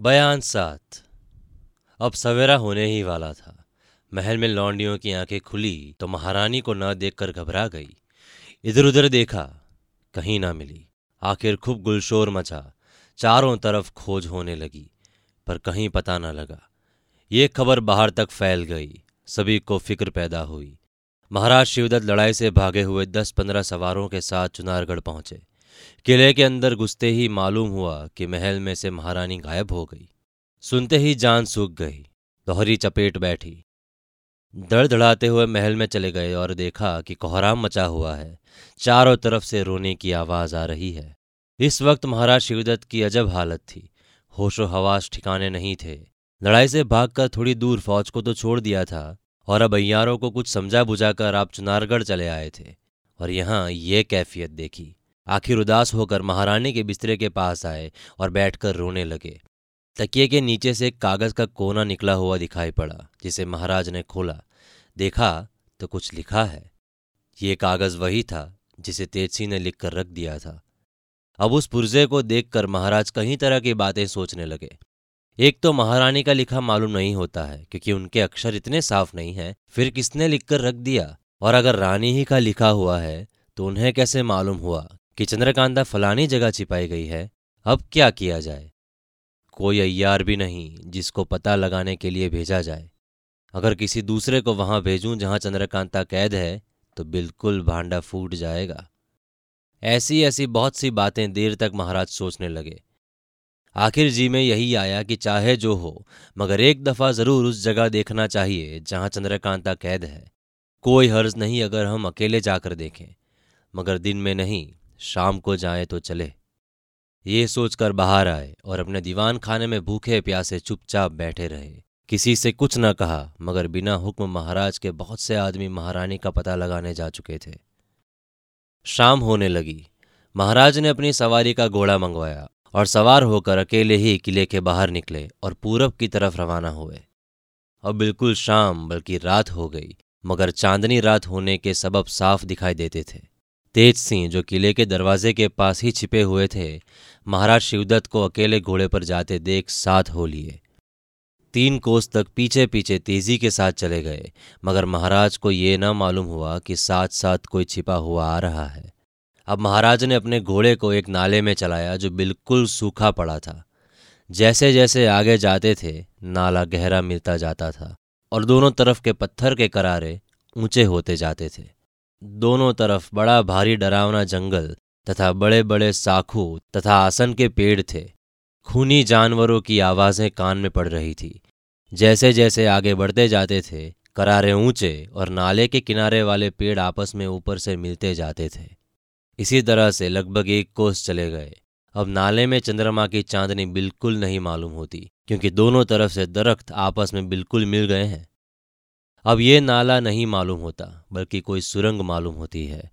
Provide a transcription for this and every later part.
बयान सात। अब सवेरा होने ही वाला था। महल में लौंडियों की आँखें खुली तो महारानी को न देखकर घबरा गई। इधर उधर देखा, कहीं ना मिली। आखिर खूब गुलशोर मचा। चारों तरफ़ खोज होने लगी, पर कहीं पता न लगा। ये खबर बाहर तक फैल गई, सभी को फ़िक्र पैदा हुई। महाराज शिवदत्त लड़ाई से भागे हुए दस पंद्रह सवारों के साथ चुनारगढ़ पहुँचे। किले के अंदर घुसते ही मालूम हुआ कि महल में से महारानी गायब हो गई। सुनते ही जान सूख गई। दोहरी चपेट बैठी। दड़दड़ाते हुए महल में चले गए और देखा कि कोहराम मचा हुआ है। चारों तरफ़ से रोने की आवाज़ आ रही है। इस वक्त महाराज शिवदत्त की अजब हालत थी। होशो हवास ठिकाने नहीं थे। लड़ाई से भागकर थोड़ी दूर फौज को तो छोड़ दिया था और अब अयारों को कुछ समझा बुझाकर आप चुनारगढ़ चले आए थे। और यहाँ ये कैफियत देखी। आखिर उदास होकर महारानी के बिस्तरे के पास आए और बैठकर रोने लगे। तकिए के नीचे से एक कागज़ का कोना निकला हुआ दिखाई पड़ा, जिसे महाराज ने खोला। देखा तो कुछ लिखा है। ये कागज़ वही था, जिसे तेजसी ने लिखकर रख दिया था। अब उस पुर्जे को देखकर महाराज कई तरह की बातें सोचने लगे। एक तो महारानी का लिखा मालूम नहीं होता है, क्योंकि उनके अक्षर इतने साफ़ नहीं हैं, फिर किसने लिखकर रख दिया? और अगर रानी ही का लिखा हुआ है तो उन्हें कैसे मालूम हुआ? कि चंद्रकांता फलानी जगह छिपाई गई है, अब क्या किया जाए? कोई अय्यार भी नहीं जिसको पता लगाने के लिए भेजा जाए। अगर किसी दूसरे को वहाँ भेजूं जहाँ चंद्रकांता कैद है तो बिल्कुल भांडा फूट जाएगा। ऐसी ऐसी बहुत सी बातें देर तक महाराज सोचने लगे। आखिर जी में यही आया कि चाहे जो हो, मगर एक दफ़ा ज़रूर उस जगह देखना चाहिए जहाँ चंद्रकांता कैद है। कोई हर्ज नहीं अगर हम अकेले जाकर देखें। मगर दिन में नहीं शाम को जाए तो चले। ये सोचकर बाहर आए और अपने दीवान खाने में भूखे प्यासे चुपचाप बैठे रहे। किसी से कुछ न कहा, मगर बिना हुक्म महाराज के बहुत से आदमी महारानी का पता लगाने जा चुके थे। शाम होने लगी। महाराज ने अपनी सवारी का घोड़ा मंगवाया और सवार होकर अकेले ही किले के बाहर निकले और पूरब की तरफ़ रवाना हुए। अब बिल्कुल शाम, बल्कि रात हो गई, मगर चांदनी रात होने के सबब साफ़ दिखाई देते थे। तेज सिंह जो किले के दरवाजे के पास ही छिपे हुए थे, महाराज शिवदत्त को अकेले घोड़े पर जाते देख साथ हो लिए। तीन कोस तक पीछे पीछे तेज़ी के साथ चले गए, मगर महाराज को ये न मालूम हुआ कि साथ साथ कोई छिपा हुआ आ रहा है। अब महाराज ने अपने घोड़े को एक नाले में चलाया जो बिल्कुल सूखा पड़ा था। जैसे जैसे आगे जाते थे, नाला गहरा मिलता जाता था, और दोनों तरफ़ के पत्थर के करारे ऊँचे होते जाते थे। दोनों तरफ़ बड़ा भारी डरावना जंगल तथा बड़े बड़े साखू तथा आसन के पेड़ थे। खूनी जानवरों की आवाज़ें कान में पड़ रही थी। जैसे जैसे आगे बढ़ते जाते थे, करारे ऊँचे और नाले के किनारे वाले पेड़ आपस में ऊपर से मिलते जाते थे। इसी तरह से लगभग एक कोस चले गए। अब नाले में चंद्रमा की चांदनी बिल्कुल नहीं मालूम होती, क्योंकि दोनों तरफ़ से दरख्त आपस में बिल्कुल मिल गए हैं। अब ये नाला नहीं मालूम होता, बल्कि कोई सुरंग मालूम होती है।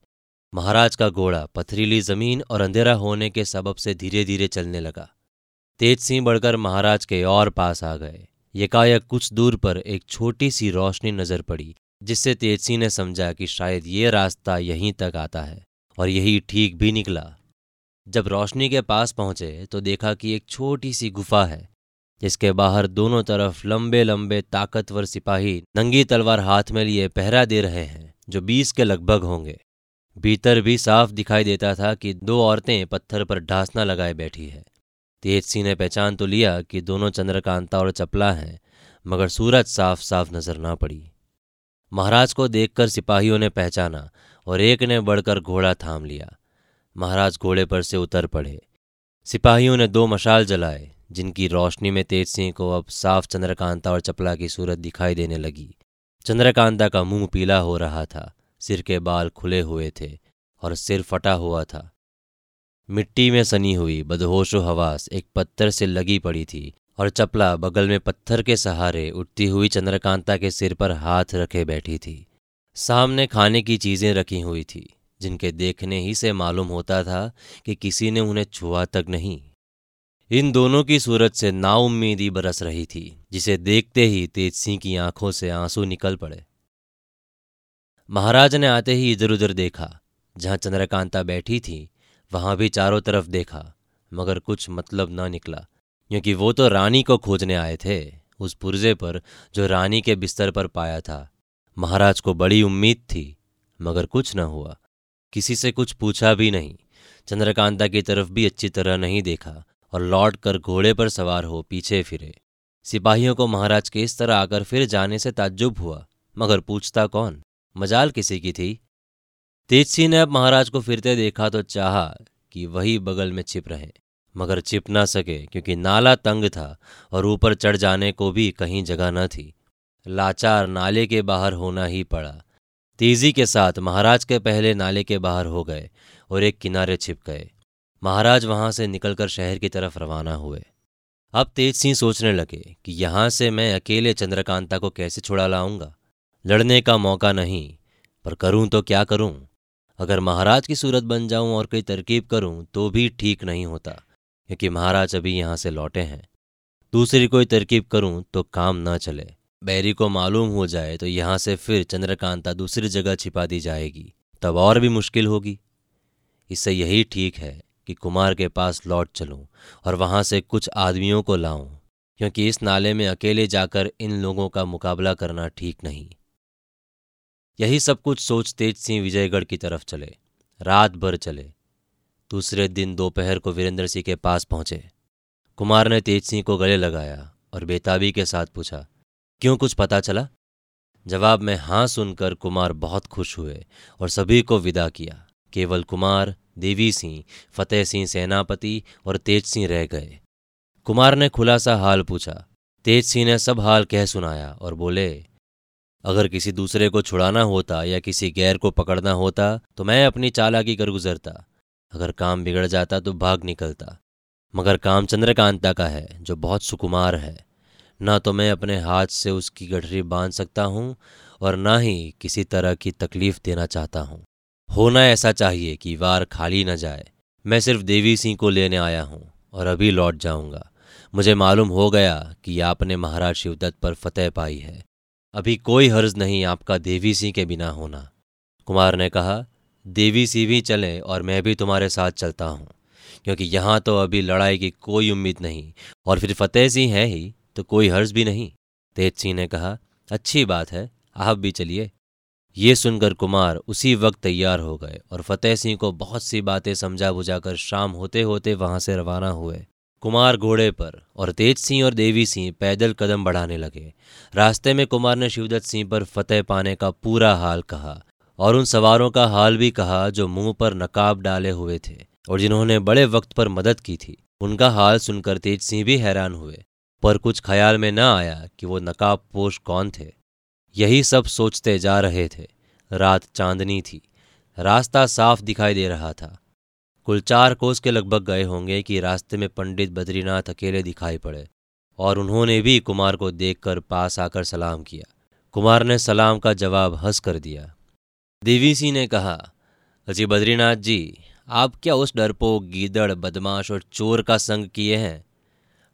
महाराज का घोड़ा पथरीली ज़मीन और अंधेरा होने के सबब से धीरे धीरे चलने लगा। तेज सिंह बढ़कर महाराज के और पास आ गए। यकायक कुछ दूर पर एक छोटी सी रोशनी नज़र पड़ी, जिससे तेज सिंह ने समझा कि शायद ये रास्ता यहीं तक आता है, और यही ठीक भी निकला। जब रोशनी के पास पहुँचे तो देखा कि एक छोटी सी गुफा है। जिसके बाहर दोनों तरफ़ लंबे लंबे ताकतवर सिपाही नंगी तलवार हाथ में लिए पहरा दे रहे हैं, जो बीस के लगभग होंगे। भीतर भी साफ़ दिखाई देता था कि दो औरतें पत्थर पर ढांसना लगाए बैठी है। तेज सिंह ने पहचान तो लिया कि दोनों चंद्रकांता और चपला हैं, मगर सूरज साफ़ साफ़ नज़र ना पड़ी। महाराज को देखकर सिपाहियों ने पहचाना और एक ने बढ़कर घोड़ा थाम लिया। महाराज घोड़े पर से उतर पड़े। सिपाहियों ने दो मशाल जलाए। जिनकी रोशनी में तेज सिंह को अब साफ़ चंद्रकांता और चपला की सूरत दिखाई देने लगी। चंद्रकांता का मुँह पीला हो रहा था, सिर के बाल खुले हुए थे और सिर फटा हुआ था। मिट्टी में सनी हुई बदहोशो हवास एक पत्थर से लगी पड़ी थी और चपला बगल में पत्थर के सहारे उठती हुई चंद्रकांता के सिर पर हाथ रखे बैठी थी। सामने खाने की चीज़ें रखी हुई थी, जिनके देखने ही से मालूम होता था कि किसी ने उन्हें छुआ तक नहीं। इन दोनों की सूरत से नाउम्मीदी बरस रही थी, जिसे देखते ही तेज सिंह की आँखों से आँसू निकल पड़े। महाराज ने आते ही इधर उधर देखा, जहाँ चंद्रकांता बैठी थी, वहाँ भी चारों तरफ़ देखा, मगर कुछ मतलब ना निकला, क्योंकि वो तो रानी को खोजने आए थे, उस पुर्जे पर जो रानी के बिस्तर पर पाया था। महाराज को बड़ी उम्मीद थी, मगर कुछ न हुआ। किसी से कुछ पूछा भी नहीं, चंद्रकांता की तरफ़ भी अच्छी तरह नहीं देखा और लौट कर घोड़े पर सवार हो पीछे फिरे। सिपाहियों को महाराज के इस तरह आकर फिर जाने से ताज्जुब हुआ, मगर पूछता कौन? मजाल किसी की थी? तेज सिंह ने अब महाराज को फिरते देखा तो चाहा कि वही बगल में छिप रहे, मगर छिप ना सके, क्योंकि नाला तंग था और ऊपर चढ़ जाने को भी कहीं जगह न थी। लाचार नाले के बाहर होना ही पड़ा। तेज़ी के साथ महाराज के पहले नाले के बाहर हो गए और एक किनारे छिप गए। महाराज वहाँ से निकलकर शहर की तरफ़ रवाना हुए। अब तेज सिंह सोचने लगे कि यहाँ से मैं अकेले चंद्रकांता को कैसे छुड़ा लाऊँगा? लड़ने का मौका नहीं, पर करूँ तो क्या करूँ? अगर महाराज की सूरत बन जाऊँ और कोई तरकीब करूँ तो भी ठीक नहीं होता, क्योंकि महाराज अभी यहाँ से लौटे हैं। दूसरी कोई तरकीब करूँ तो काम न चले। बैरी को मालूम हो जाए तो यहाँ से फिर चंद्रकांता दूसरी जगह छिपा दी जाएगी, तब और भी मुश्किल होगी। इससे यही ठीक है कि कुमार के पास लौट चलूँ और वहाँ से कुछ आदमियों को लाऊं, क्योंकि इस नाले में अकेले जाकर इन लोगों का मुकाबला करना ठीक नहीं। यही सब कुछ सोच तेज सिंह विजयगढ़ की तरफ़ चले। रात भर चले। दूसरे दिन दोपहर को वीरेंद्र सिंह के पास पहुँचे। कुमार ने तेज सिंह को गले लगाया और बेताबी के साथ पूछा, क्यों कुछ पता चला? जवाब में हाँ सुनकर कुमार बहुत खुश हुए और सभी को विदा किया। केवल कुमार, देवी सिंह, फतेह सिंह सेनापति और तेज सिंह रह गए। कुमार ने खुलासा हाल पूछा। तेज सिंह ने सब हाल कह सुनाया और बोले, अगर किसी दूसरे को छुड़ाना होता या किसी गैर को पकड़ना होता तो मैं अपनी चालाकी कर गुजरता। अगर काम बिगड़ जाता तो भाग निकलता। मगर काम चंद्रकांता का है, जो बहुत सुकुमार है। ना तो मैं अपने हाथ से उसकी गठरी बाँध सकता हूँ और ना ही किसी तरह की तकलीफ़ देना चाहता हूँ। होना ऐसा चाहिए कि वार खाली न जाए। मैं सिर्फ़ देवी सिंह को लेने आया हूँ और अभी लौट जाऊँगा। मुझे मालूम हो गया कि आपने महाराज शिवदत्त पर फतेह पाई है। अभी कोई हर्ज नहीं आपका देवी सिंह के बिना होना। कुमार ने कहा, देवी सिंह भी चले और मैं भी तुम्हारे साथ चलता हूँ। क्योंकि यहाँ तो अभी लड़ाई की कोई उम्मीद नहीं। और फिर फतेह सिंह है ही तो कोई हर्ज भी नहीं। तेज सिंह ने कहा, अच्छी बात है, आप भी चलिए। ये सुनकर कुमार उसी वक्त तैयार हो गए और फतेह सिंह को बहुत सी बातें समझा बुझाकर शाम होते होते वहाँ से रवाना हुए। कुमार घोड़े पर और तेज सिंह और देवी सिंह पैदल कदम बढ़ाने लगे। रास्ते में कुमार ने शिवदत्त सिंह पर फतेह पाने का पूरा हाल कहा और उन सवारों का हाल भी कहा जो मुँह पर नकाब डाले हुए थे और जिन्होंने बड़े वक्त पर मदद की थी। उनका हाल सुनकर तेज सिंह भी हैरान हुए। पर कुछ ख्याल में न आया कि वो नकाब पोश कौन थे। यही सब सोचते जा रहे थे। रात चांदनी थी। रास्ता साफ़ दिखाई दे रहा था। कुल चार कोस के लगभग गए होंगे कि रास्ते में पंडित बद्रीनाथ अकेले दिखाई पड़े और उन्होंने भी कुमार को देखकर पास आकर सलाम किया। कुमार ने सलाम का जवाब हंस कर दिया। देवी सिंह ने कहा, अजी बद्रीनाथ जी, आप क्या उस डरपोक, गीदड़, बदमाश और चोर का संग किए हैं?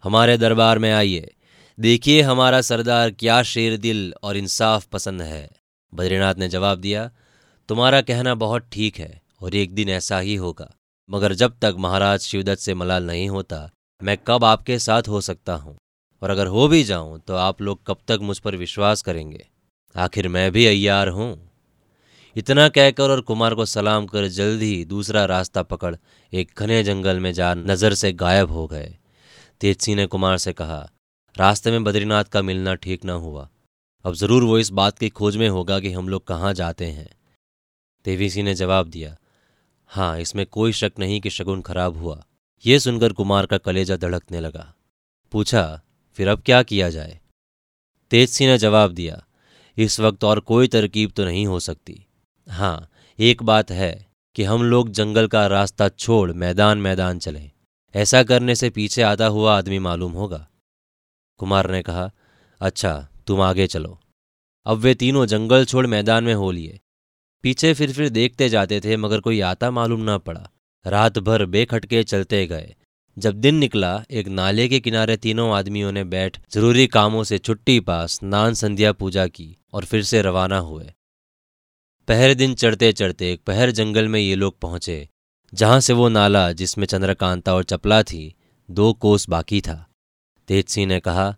हमारे दरबार में आइए। देखिए हमारा सरदार क्या शेर दिल और इंसाफ पसंद है। बद्रीनाथ ने जवाब दिया, तुम्हारा कहना बहुत ठीक है और एक दिन ऐसा ही होगा। मगर जब तक महाराज शिवदत्त से मलाल नहीं होता, मैं कब आपके साथ हो सकता हूँ? और अगर हो भी जाऊँ तो आप लोग कब तक मुझ पर विश्वास करेंगे? आखिर मैं भी अय्यार हूँ। इतना कहकर और कुमार को सलाम कर जल्द ही दूसरा रास्ता पकड़, एक घने जंगल में जा नज़र से गायब हो गए। तेजसी ने कुमार से कहा रास्ते में बद्रीनाथ का मिलना ठीक न हुआ। अब ज़रूर वो इस बात की खोज में होगा कि हम लोग कहाँ जाते हैं। देवी सिंह ने जवाब दिया हाँ इसमें कोई शक नहीं कि शगुन खराब हुआ। ये सुनकर कुमार का कलेजा धड़कने लगा। पूछा, फिर अब क्या किया जाए? तेज सिंह ने जवाब दिया, इस वक्त और कोई तरकीब तो नहीं हो सकती। हाँ एक बात है कि हम लोग जंगल का रास्ता छोड़ मैदान मैदान चलें। ऐसा करने से पीछे आता हुआ आदमी मालूम होगा। कुमार ने कहा अच्छा तुम आगे चलो। अब वे तीनों जंगल छोड़ मैदान में हो लिए। पीछे फिर फिर देखते जाते थे, मगर कोई आता मालूम ना पड़ा। रात भर बेखटके चलते गए। जब दिन निकला, एक नाले के किनारे तीनों आदमियों ने बैठ ज़रूरी कामों से छुट्टी पास स्नान संध्या पूजा की और फिर से रवाना हुए। पहले दिन चढ़ते चढ़ते पहर जंगल में ये लोग पहुँचे, जहाँ से वो नाला, जिसमें चंद्रकांता और चपला थी, दो कोस बाकी था। तेज सिंह ने कहा,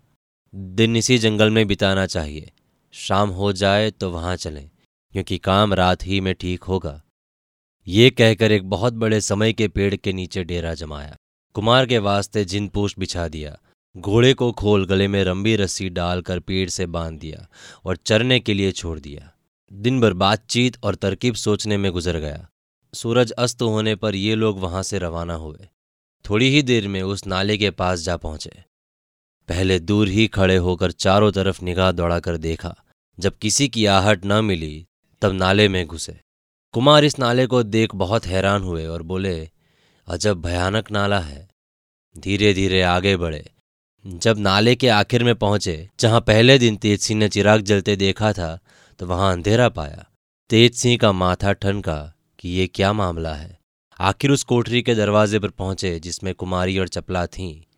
दिन इसी जंगल में बिताना चाहिए। शाम हो जाए तो वहाँ चलें, क्योंकि काम रात ही में ठीक होगा। ये कहकर एक बहुत बड़े समय के पेड़ के नीचे डेरा जमाया। कुमार के वास्ते जिन पोष बिछा दिया, घोड़े को खोल गले में रंबी रस्सी डालकर पेड़ से बाँध दिया और चरने के लिए छोड़ दिया। दिन भर बातचीत और तरकीब सोचने में गुजर गया। सूरज अस्त होने पर ये लोग वहाँ से रवाना हुए। थोड़ी ही देर में उस नाले के पास जा पहुँचे। पहले दूर ही खड़े होकर चारों तरफ़ निगाह दौड़ाकर देखा। जब किसी की आहट न मिली, तब नाले में घुसे। कुमार इस नाले को देख बहुत हैरान हुए और बोले, अजब भयानक नाला है। धीरे धीरे आगे बढ़े। जब नाले के आखिर में पहुँचे, जहाँ पहले दिन तेज सिंह ने चिराग जलते देखा था तो वहाँ अंधेरा पाया। तेज सिंह का माथा ठनका कि ये क्या मामला है। आखिर उस कोठरी के दरवाजे पर पहुँचे, जिसमें कुमारी और चपला थीं।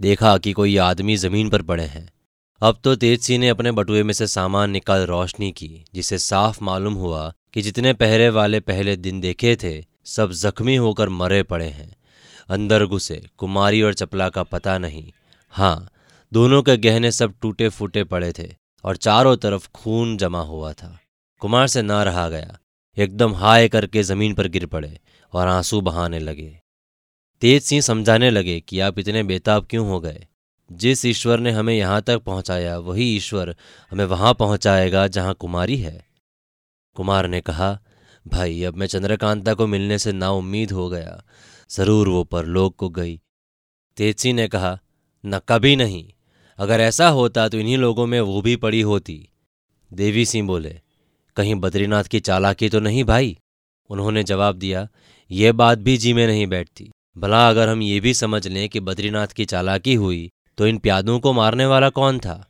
देखा कि कोई आदमी ज़मीन पर पड़े हैं। अब तो तेज सिंह ने अपने बटुए में से सामान निकाल रोशनी की, जिसे साफ़ मालूम हुआ कि जितने पहरे वाले पहले दिन देखे थे, सब जख्मी होकर मरे पड़े हैं। अंदर घुसे, कुमारी और चपला का पता नहीं। हाँ दोनों के गहने सब टूटे फूटे पड़े थे और चारों तरफ़ खून जमा हुआ था। कुमार से ना रहा गया। एकदम हाय करके ज़मीन पर गिर पड़े और आँसू बहाने लगे। तेज सिंह समझाने लगे कि आप इतने बेताब क्यों हो गए? जिस ईश्वर ने हमें यहाँ तक पहुँचाया, वही ईश्वर हमें वहाँ पहुंचाएगा जहाँ कुमारी है। कुमार ने कहा, भाई, अब मैं चंद्रकांता को मिलने से ना उम्मीद हो गया। ज़रूर वो परलोक को गई। तेज सिंह ने कहा, न, कभी नहीं। अगर ऐसा होता तो इन्हीं लोगों में वो भी पड़ी होती। देवी सिंह बोले, कहीं बद्रीनाथ की चालाकी तो नहीं भाई? उन्होंने जवाब दिया, ये बात भी जी में नहीं बैठती। भला अगर हम ये भी समझ लें कि बद्रीनाथ की चालाकी हुई तो इन प्यादों को मारने वाला कौन था?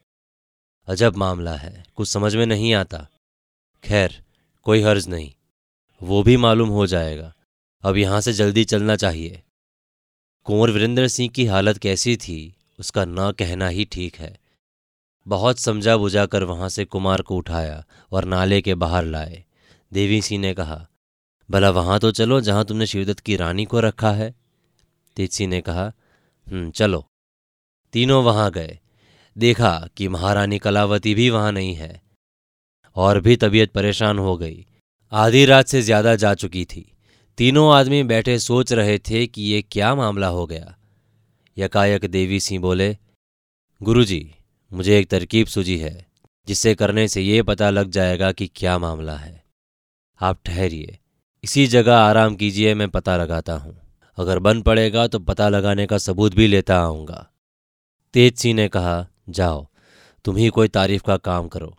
अजब मामला है, कुछ समझ में नहीं आता। खैर, कोई हर्ज नहीं, वो भी मालूम हो जाएगा। अब यहाँ से जल्दी चलना चाहिए। कुंवर वीरेंद्र सिंह की हालत कैसी थी, उसका न कहना ही ठीक है। बहुत समझा बुझा कर वहाँ से कुमार को उठाया और नाले के बाहर लाए। देवी सिंह ने कहा, भला वहाँ तो चलो जहाँ तुमने शिवदत्त की रानी को रखा है। तेज सिंह ने कहा हम्म चलो। तीनों वहाँ गए। देखा कि महारानी कलावती भी वहाँ नहीं है। और भी तबीयत परेशान हो गई। आधी रात से ज़्यादा जा चुकी थी। तीनों आदमी बैठे सोच रहे थे कि ये क्या मामला हो गया। यकायक देवी सिंह बोले, गुरुजी, मुझे एक तरकीब सूझी है जिसे करने से ये पता लग जाएगा कि क्या मामला है। आप ठहरिए। इसी जगह आराम कीजिए, मैं पता लगाता हूँ। अगर बन पड़ेगा तो पता लगाने का सबूत भी लेता आऊँगा। तेज सिंह ने कहा, जाओ, तुम ही कोई तारीफ़ का काम करो।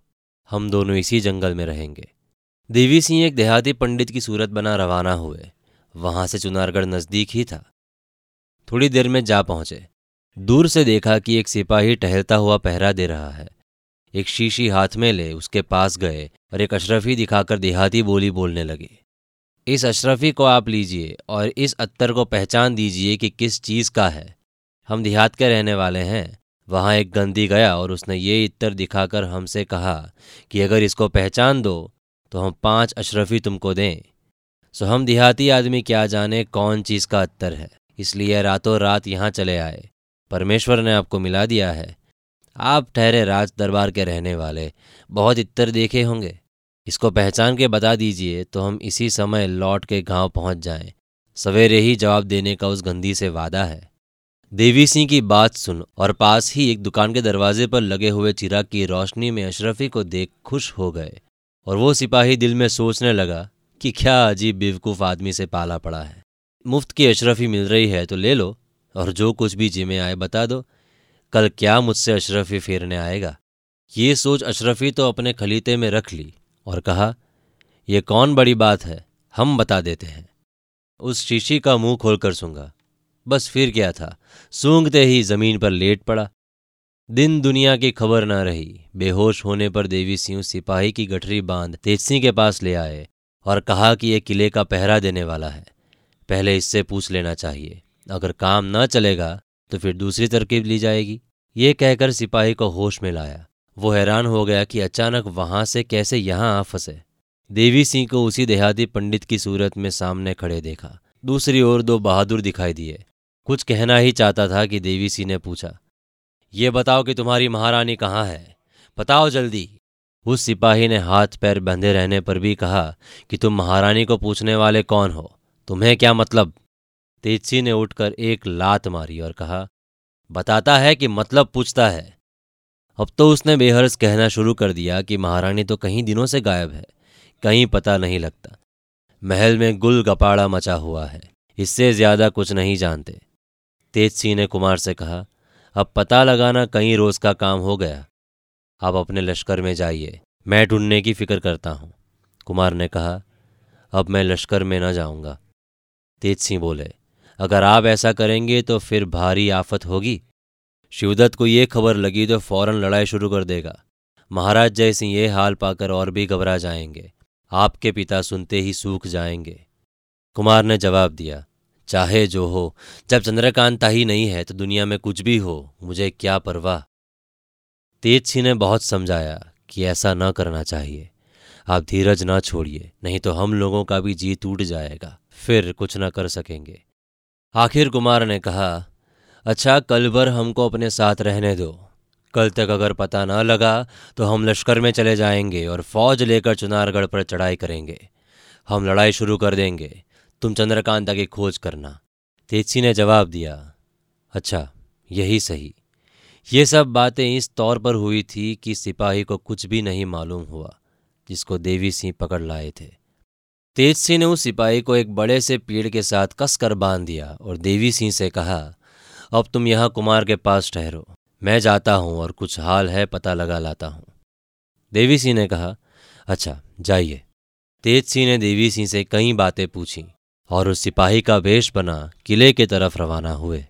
हम दोनों इसी जंगल में रहेंगे। देवी सिंह एक देहाती पंडित की सूरत बना रवाना हुए। वहाँ से चुनारगढ़ नज़दीक ही था। थोड़ी देर में जा पहुँचे। दूर से देखा कि एक सिपाही टहलता हुआ पहरा दे रहा है। एक शीशी हाथ में ले, उसके पास गए और एक अशरफी दिखाकर देहाती बोली बोलने लगे। इस अशरफी को आप लीजिए और इस अत्तर को पहचान दीजिए कि किस चीज़ का है। हम देहात के रहने वाले हैं। वहाँ एक गंदी गया और उसने ये इत्तर दिखाकर हमसे कहा कि अगर इसको पहचान दो तो हम पाँच अशरफी तुमको दें। सो हम देहाती आदमी क्या जाने कौन चीज़ का अत्तर है। इसलिए रातों रात यहाँ चले आए। परमेश्वर ने आपको मिला दिया है। आप ठहरे राज दरबार के रहने वाले। बहुत इत्तर देखे होंगे। इसको पहचान के बता दीजिए तो हम इसी समय लौट के गाँव पहुँच जाएँ। सवेरे ही जवाब देने का उस गंदी से वादा है। देवी सिंह की बात सुन और पास ही एक दुकान के दरवाजे पर लगे हुए चिराग की रोशनी में अशरफी को देख खुश हो गए और वो सिपाही दिल में सोचने लगा कि क्या अजीब बेवकूफ़ आदमी से पाला पड़ा है। मुफ़्त की अशरफी मिल रही है तो ले लो और जो कुछ भी जिम्मे आए बता दो। कल क्या मुझसे अशरफी फेरने आएगा? ये सोच अशरफी तो अपने खलीते में रख ली। और कहा यह कौन बड़ी बात है? हम बता देते हैं। उस शीशी का मुँह खोलकर सूँगा बस फिर क्या था? सूंघते ही ज़मीन पर लेट पड़ा। दिन दुनिया की खबर न रही। बेहोश होने पर देवी सिंह सिपाही की गठरी बाँध तेज सिंह के पास ले आए और कहा कि यह किले का पहरा देने वाला है। पहले इससे पूछ लेना चाहिए। अगर काम न चलेगा तो फिर दूसरी तरकीब ली जाएगी। ये कहकर सिपाही को होश में लाया। वो हैरान हो गया कि अचानक वहाँ से कैसे यहाँ आ फंसे। देवी सिंह को उसी देहाती पंडित की सूरत में सामने खड़े देखा। दूसरी ओर दो बहादुर दिखाई दिए। कुछ कहना ही चाहता था कि देवी सिंह ने पूछा, ये बताओ कि तुम्हारी महारानी कहाँ है? बताओ जल्दी। उस सिपाही ने हाथ पैर बंधे रहने पर भी कहा कि, तुम महारानी को पूछने वाले कौन हो? तुम्हें क्या मतलब? तेजसी ने उठकर एक लात मारी और कहा, बताता है कि मतलब पूछता है। अब तो उसने बेहर्स कहना शुरू कर दिया कि महारानी तो कहीं दिनों से गायब है, कहीं पता नहीं लगता। महल में गुल गपाड़ा मचा हुआ है, इससे ज़्यादा कुछ नहीं जानते। तेज सिंह ने कुमार से कहा, अब पता लगाना कहीं रोज का काम हो गया। आप अपने लश्कर में जाइए, मैं ढूँढने की फ़िक्र करता हूँ। कुमार ने कहा, अब मैं लश्कर में न जाऊँगा। तेज सिंह बोले, अगर आप ऐसा करेंगे तो फिर भारी आफत होगी। शिवदत्त को ये खबर लगी तो फ़ौरन लड़ाई शुरू कर देगा। महाराज जय सिंह ये हाल पाकर और भी घबरा जाएँगे। आपके पिता सुनते ही सूख जाएँगे। कुमार ने जवाब दिया, चाहे जो हो, जब चंद्रकांता ही नहीं है तो दुनिया में कुछ भी हो, मुझे क्या परवाह? तेज सिंह ने बहुत समझाया कि ऐसा न करना चाहिए। आप धीरज न छोड़िए, नहीं तो हम लोगों का भी जी टूट जाएगा, फिर कुछ न कर सकेंगे। आखिर कुमार ने कहा अच्छा कल भर हमको अपने साथ रहने दो। कल तक अगर पता न लगा तो हम लश्कर में चले जाएँगे और फौज लेकर चुनारगढ़ पर चढ़ाई करेंगे। हम लड़ाई शुरू कर देंगे। तुम चंद्रकांता की खोज करना। तेजसी ने जवाब दिया अच्छा यही सही। ये सब बातें इस तौर पर हुई थी कि सिपाही को कुछ भी नहीं मालूम हुआ, जिसको देवी सिंह पकड़ लाए थे। तेज सिंह ने उस सिपाही को एक बड़े से पेड़ के साथ कसकर बाँध दिया और देवी सिंह से कहा अब तुम यहाँ कुमार के पास ठहरो। मैं जाता हूँ और कुछ हाल है पता लगा लाता हूँ। देवी सिंह ने कहा अच्छा जाइए। तेज सिंह ने देवी सिंह से कई बातें पूछी और उस सिपाही का वेश बना किले की तरफ़ रवाना हुए।